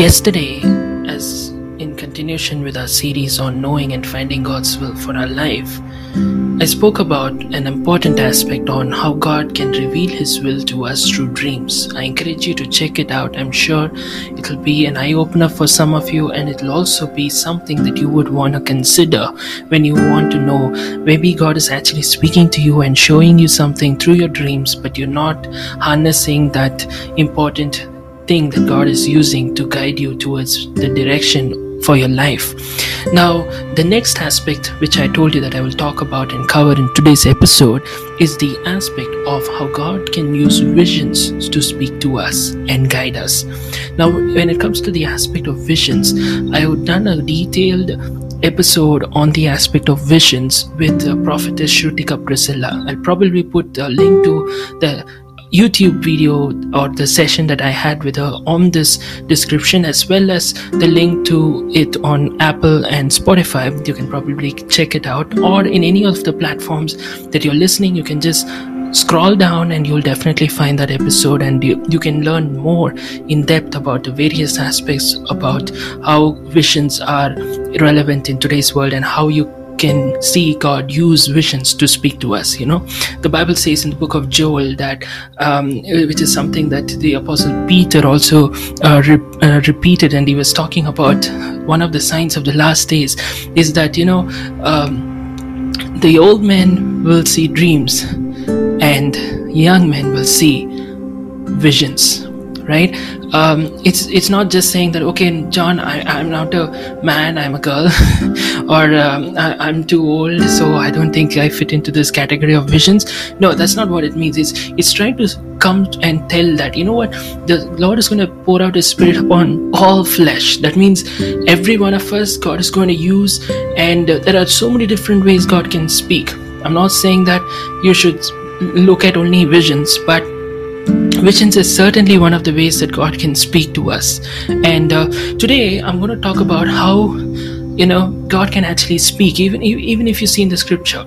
Yesterday, as in continuation with our series on knowing and finding God's will for our life, I spoke about an important aspect on how God can reveal His will to us through dreams. I encourage you to check it out. I'm sure it'll be an eye opener for some of you, and it'll also be something that you would want to consider when you want to know maybe God is actually speaking to you and showing you something through your dreams, but you're not harnessing that important thing that God is using to guide you towards the direction for your life. Now, the next aspect, which I told you that I will talk about and cover in today's episode, is the aspect of how God can use visions to speak to us and guide us. Now, when it comes to the aspect of visions, I have done a detailed episode on the aspect of visions with uh, prophetess Shrutika Priscilla. I'll probably put a link to the YouTube video or the session that I had with her on this description, as well as the link to it on Apple and Spotify. You can probably check it out, or in any of the platforms that you're listening, you can just scroll down and you'll definitely find that episode and you, you can learn more in depth about the various aspects about how visions are relevant in today's world and how you can see God use visions to speak to us. You know, the Bible says in the book of Joel that, um, which is something that the Apostle Peter also uh, re- uh, repeated, and he was talking about one of the signs of the last days is that you know um, the old men will see dreams, and young men will see visions right? Um, it's it's not just saying that okay john I, i'm not a man i'm a girl or um, I, am too old so i don't think i fit into this category of visions. No that's not what it means. It's it's trying to come and tell that you know what the lord is going to pour out his spirit upon all flesh. That means every one of us god is going to use and uh, there are so many different ways god can speak. I'm not saying that you should look at only visions but Visions is certainly one of the ways that God can speak to us. And uh, today I'm going to talk about how, you know, God can actually speak. Even, even if you see in the scripture,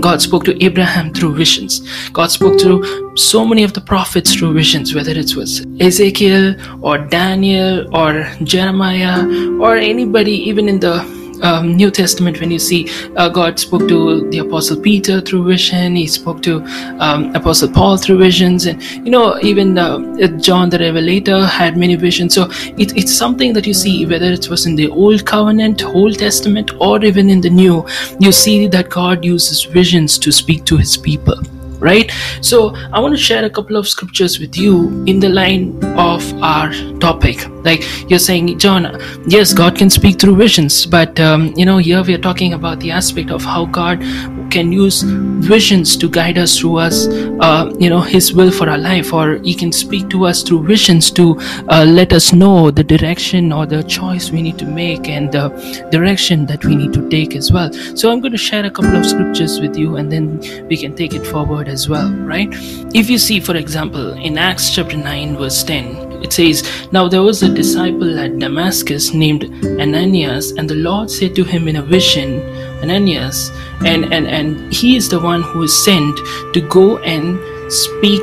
God spoke to Abraham through visions. God spoke to so many of the prophets through visions, whether it was Ezekiel or Daniel or Jeremiah or anybody, even in the um, New Testament, when you see uh, God spoke to the Apostle Peter through vision, He spoke to um, Apostle Paul through visions, and you know even uh, John the Revelator had many visions. So it, it's something that you see whether it was in the Old Covenant, Old Testament, or even in the New. You see that God uses visions to speak to His people right? So I want to share a couple of scriptures with you in the line of our topic. Like you're saying, John, yes, God can speak through visions, but um, you know, here we are talking about the aspect of how God can use visions to guide us through us, uh, you know, His will for our life, or He can speak to us through visions to uh, let us know the direction or the choice we need to make and the direction that we need to take as well. So I'm going to share a couple of scriptures with you, and then we can take it forward as well, right? If you see, for example, in Acts chapter 9, verse 10, it says, Now there was a disciple at Damascus named Ananias, and the Lord said to him in a vision, Ananias, and, and, and he is the one who is sent to go and speak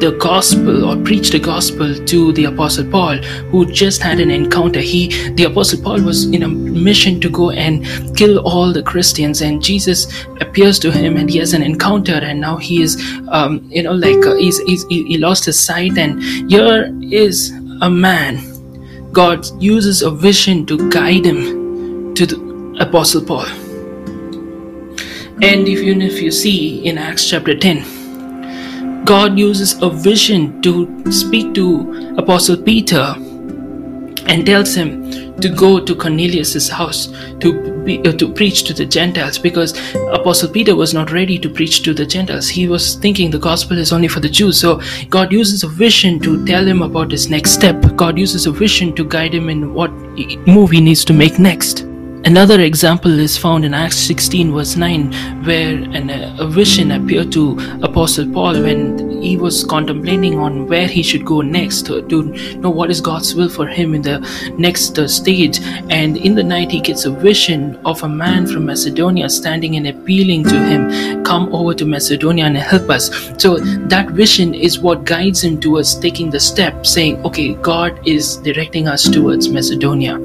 the gospel or preach the gospel to the apostle paul who just had an encounter. He the apostle paul was in a mission to go and kill all the christians and jesus appears to him and he has an encounter and now he is um, you know like uh, he's, he's, he lost his sight and here is a man. God uses a vision to guide him to the apostle paul And if you, if you see in Acts chapter 10, God uses a vision to speak to Apostle Peter and tells him to go to Cornelius's house to be, uh, to preach to the Gentiles because Apostle Peter was not ready to preach to the Gentiles. He was thinking the gospel is only for the Jews. So God uses a vision to tell him about his next step. God uses a vision to guide him in what move he needs to make next. Another example is found in Acts 16, verse 9, where an, a vision appeared to Apostle Paul when he was contemplating on where he should go next to, to know what is God's will for him in the next uh, stage. And in the night, he gets a vision of a man from Macedonia standing and appealing to him, Come over to Macedonia and help us. So that vision is what guides him towards taking the step, saying, Okay, God is directing us towards Macedonia.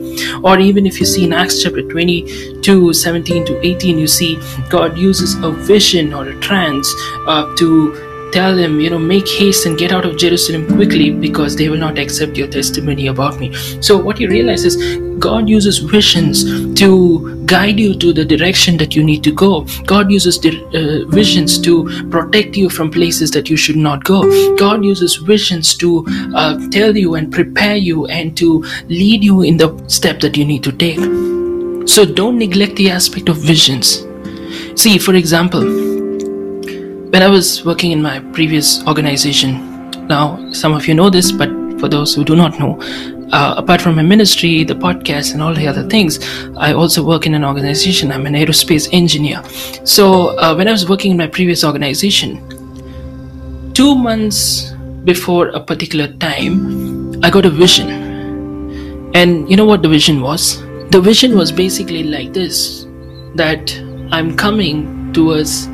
Or even if you see in Acts chapter 22 17 to 18 you see god uses a vision or a trance uh, to tell them, you know, make haste and get out of Jerusalem quickly because they will not accept your testimony about me. So, what you realize is God uses visions to guide you to the direction that you need to go. God uses uh, visions to protect you from places that you should not go. God uses visions to uh, tell you and prepare you and to lead you in the step that you need to take. So don't neglect the aspect of visions. See, for example, when I was working in my previous organization, now some of you know this, but for those who do not know, uh, apart from my ministry, the podcast, and all the other things, I also work in an organization. I'm an aerospace engineer. So uh, when I was working in my previous organization, two months before a particular time, I got a vision. And you know what the vision was? The vision was basically like this that I'm coming towards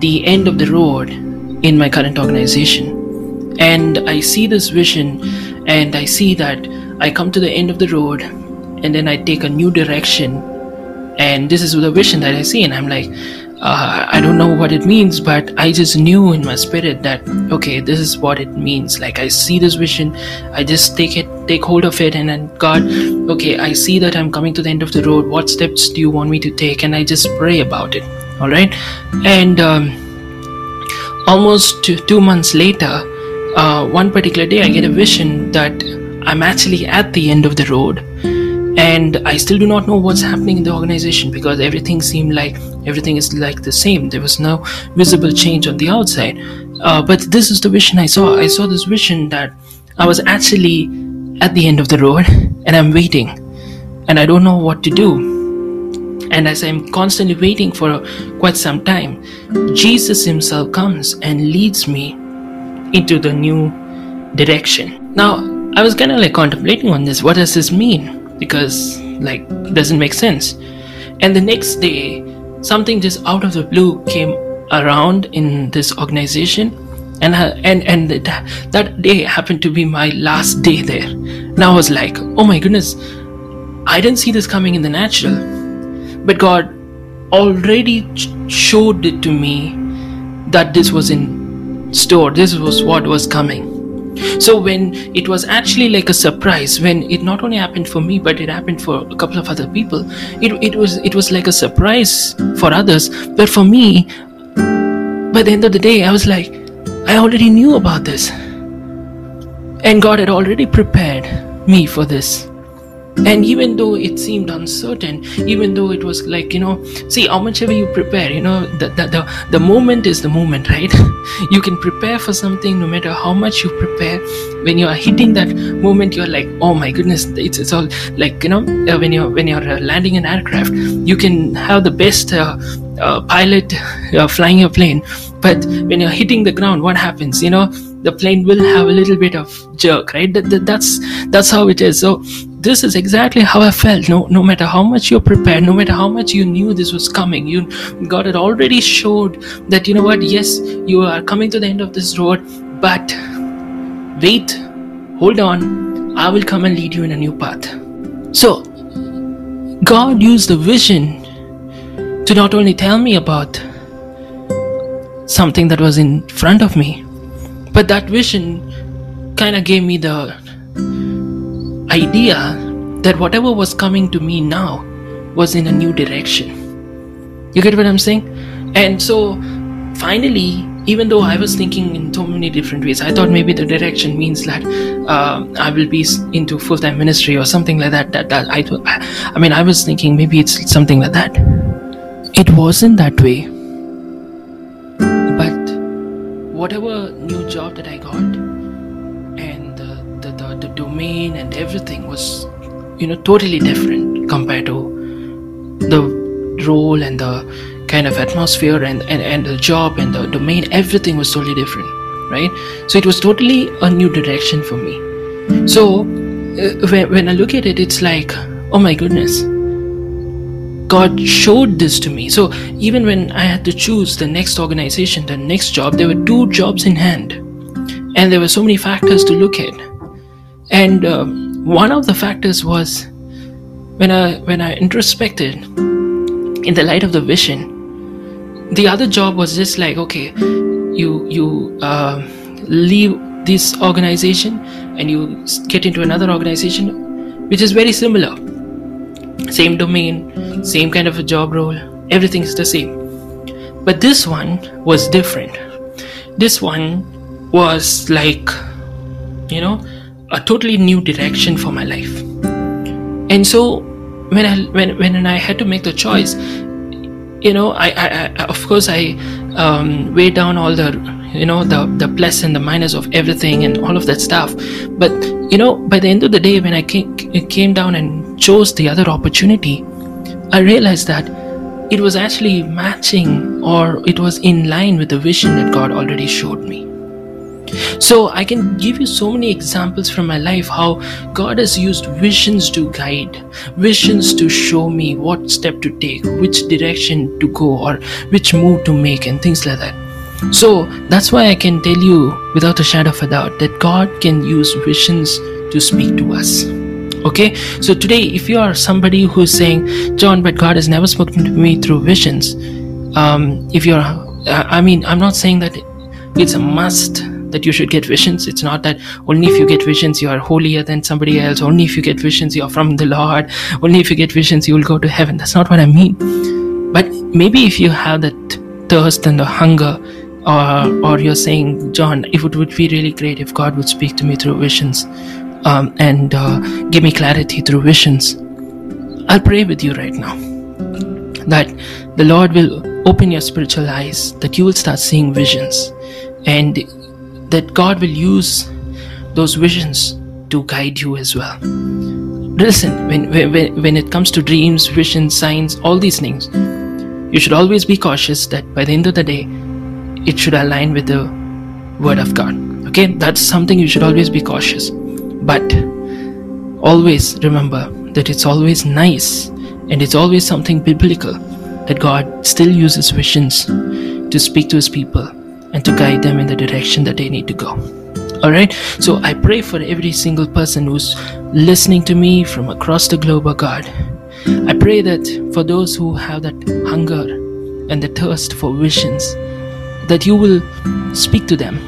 the end of the road in my current organization. And I see this vision and I see that I come to the end of the road and then I take a new direction. And this is the vision that I see, and I'm like, uh, I don't know what it means, but I just knew in my spirit that okay, this is what it means. Like I see this vision, I just take it, take hold of it, and then God, okay, I see that I'm coming to the end of the road. What steps do you want me to take? And I just pray about it. All right, and um, almost two, months later, uh, one particular day, I get a vision that I'm actually at the end of the road and i still do not know what's happening in the organization because everything seemed like everything is like the same there was no visible change on the outside uh, but this is the vision i saw i saw this vision that i was actually at the end of the road and i'm waiting and i don't know what to do. And as i'm constantly waiting for quite some time jesus himself comes and leads me into the new direction. Now i was kind of like contemplating on this what does this mean? Because like it doesn't make sense. And the next day something just out of the blue came around in this organization and and and that, that day happened to be my last day there and i was like oh my goodness i didn't see this coming in the natural but god already showed it to me that this was in store this was what was coming so when it was actually like a surprise, when it not only happened for me, but it happened for a couple of other people, it, it was it was like a surprise for others. But for me, by the end of the day, I was like, I already knew about this. And God had already prepared me for this. And even though it seemed uncertain even though it was like you know see how much ever you prepare you know the, the, the, the moment is the moment right? You can prepare for something no matter how much you prepare. When you are hitting that moment you're like oh my goodness it's, it's all like you know uh, when you're when you're uh, landing an aircraft you can have the best uh, uh, pilot uh, flying a plane. But when you're hitting the ground what happens? You know the plane will have a little bit of jerk right? That, that, that's that's how it is. So this is exactly how I felt. No, no matter how much you're prepared, no matter how much you knew this was coming, you God had already showed that you know what, yes, you are coming to the end of this road, but wait, hold on, I will come and lead you in a new path. So God used the vision to not only tell me about something that was in front of me, but that vision kind of gave me the idea that whatever was coming to me now was in a new direction. You get what I'm saying? And so finally, even though I was thinking in so many different ways, I thought maybe the direction means that uh, I will be into full time ministry or something like that. That, that I, I mean, I was thinking maybe it's something like that. It wasn't that way. But whatever new job that I got and the, the, the, the domain and everything was, you know, totally different compared to the role and the kind of atmosphere and, and, and the job and the domain, everything was totally different, right? So it was totally a new direction for me. So uh, when, when I look at it, it's like, oh my goodness, God showed this to me. So even when I had to choose the next organization, the next job, there were two jobs in hand, and there were so many factors to look at. And uh, one of the factors was when I when I introspected in the light of the vision. The other job was just like okay, you you uh, leave this organization and you get into another organization, which is very similar same domain, same kind of a job role, everything is the same. But this one was different. This one was like, you know, a totally new direction for my life. And so when I when when I had to make the choice, you know, I, I, I of course I um, weighed down all the you know the the plus and the minus of everything and all of that stuff. But you know, by the end of the day, when I came, came down and chose the other opportunity, I realized that it was actually matching or it was in line with the vision that God already showed me. So I can give you so many examples from my life how God has used visions to guide, visions to show me what step to take, which direction to go, or which move to make, and things like that. So that's why I can tell you without a shadow of a doubt that God can use visions to speak to us. Okay, so today, if you are somebody who's saying, John, but God has never spoken to me through visions, um, if you're, I mean, I'm not saying that it's a must that you should get visions. It's not that only if you get visions you are holier than somebody else. Only if you get visions you are from the Lord. Only if you get visions you will go to heaven. That's not what I mean. But maybe if you have that thirst and the hunger or or you're saying john if it would be really great if god would speak to me through visions um, and uh, give me clarity through visions i'll pray with you right now that the lord will open your spiritual eyes that you will start seeing visions and that god will use those visions to guide you as well listen when, when, when it comes to dreams visions signs all these things you should always be cautious that by the end of the day it should align with the word of God. Okay, that's something you should always be cautious. But always remember that it's always nice and it's always something biblical that God still uses visions to speak to his people and to guide them in the direction that they need to go. All right, so I pray for every single person who's listening to me from across the globe, oh God. I pray that for those who have that hunger and the thirst for visions, that you will speak to them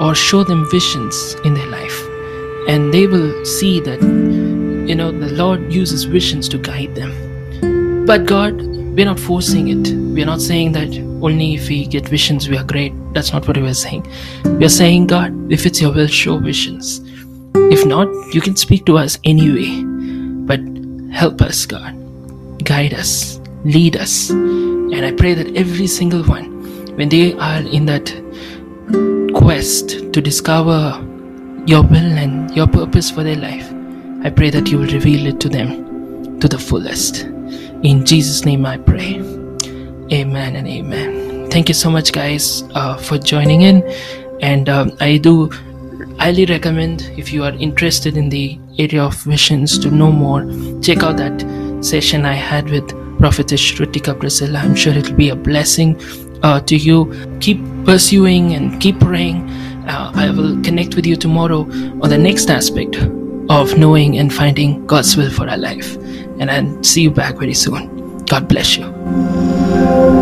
or show them visions in their life and they will see that you know the lord uses visions to guide them. But god we're not forcing it. We're not saying that only if we get visions we are great. That's not what we're saying. We're saying god if it's your will show visions. If not you can speak to us anyway. But help us god. Guide us. Lead us. And i pray that every single one when they are in that quest to discover your will and your purpose for their life, I pray that you will reveal it to them to the fullest. In Jesus' name I pray. Amen and amen. Thank you so much, guys, uh, for joining in. And um, I do highly recommend if you are interested in the area of visions to know more, check out that session I had with Prophetess Shrutika Priscilla. I'm sure it'll be a blessing uh, to you. Keep pursuing and keep praying. Uh, I will connect with you tomorrow on the next aspect of knowing and finding God's will for our life. And I'll see you back very soon. God bless you.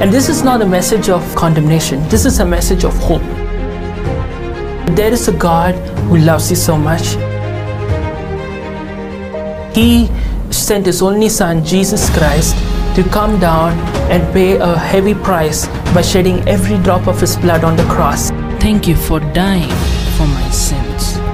And this is not a message of condemnation, this is a message of hope. There is a God who loves you so much. He sent His only Son, Jesus Christ, to come down and pay a heavy price by shedding every drop of His blood on the cross. Thank you for dying for my sins.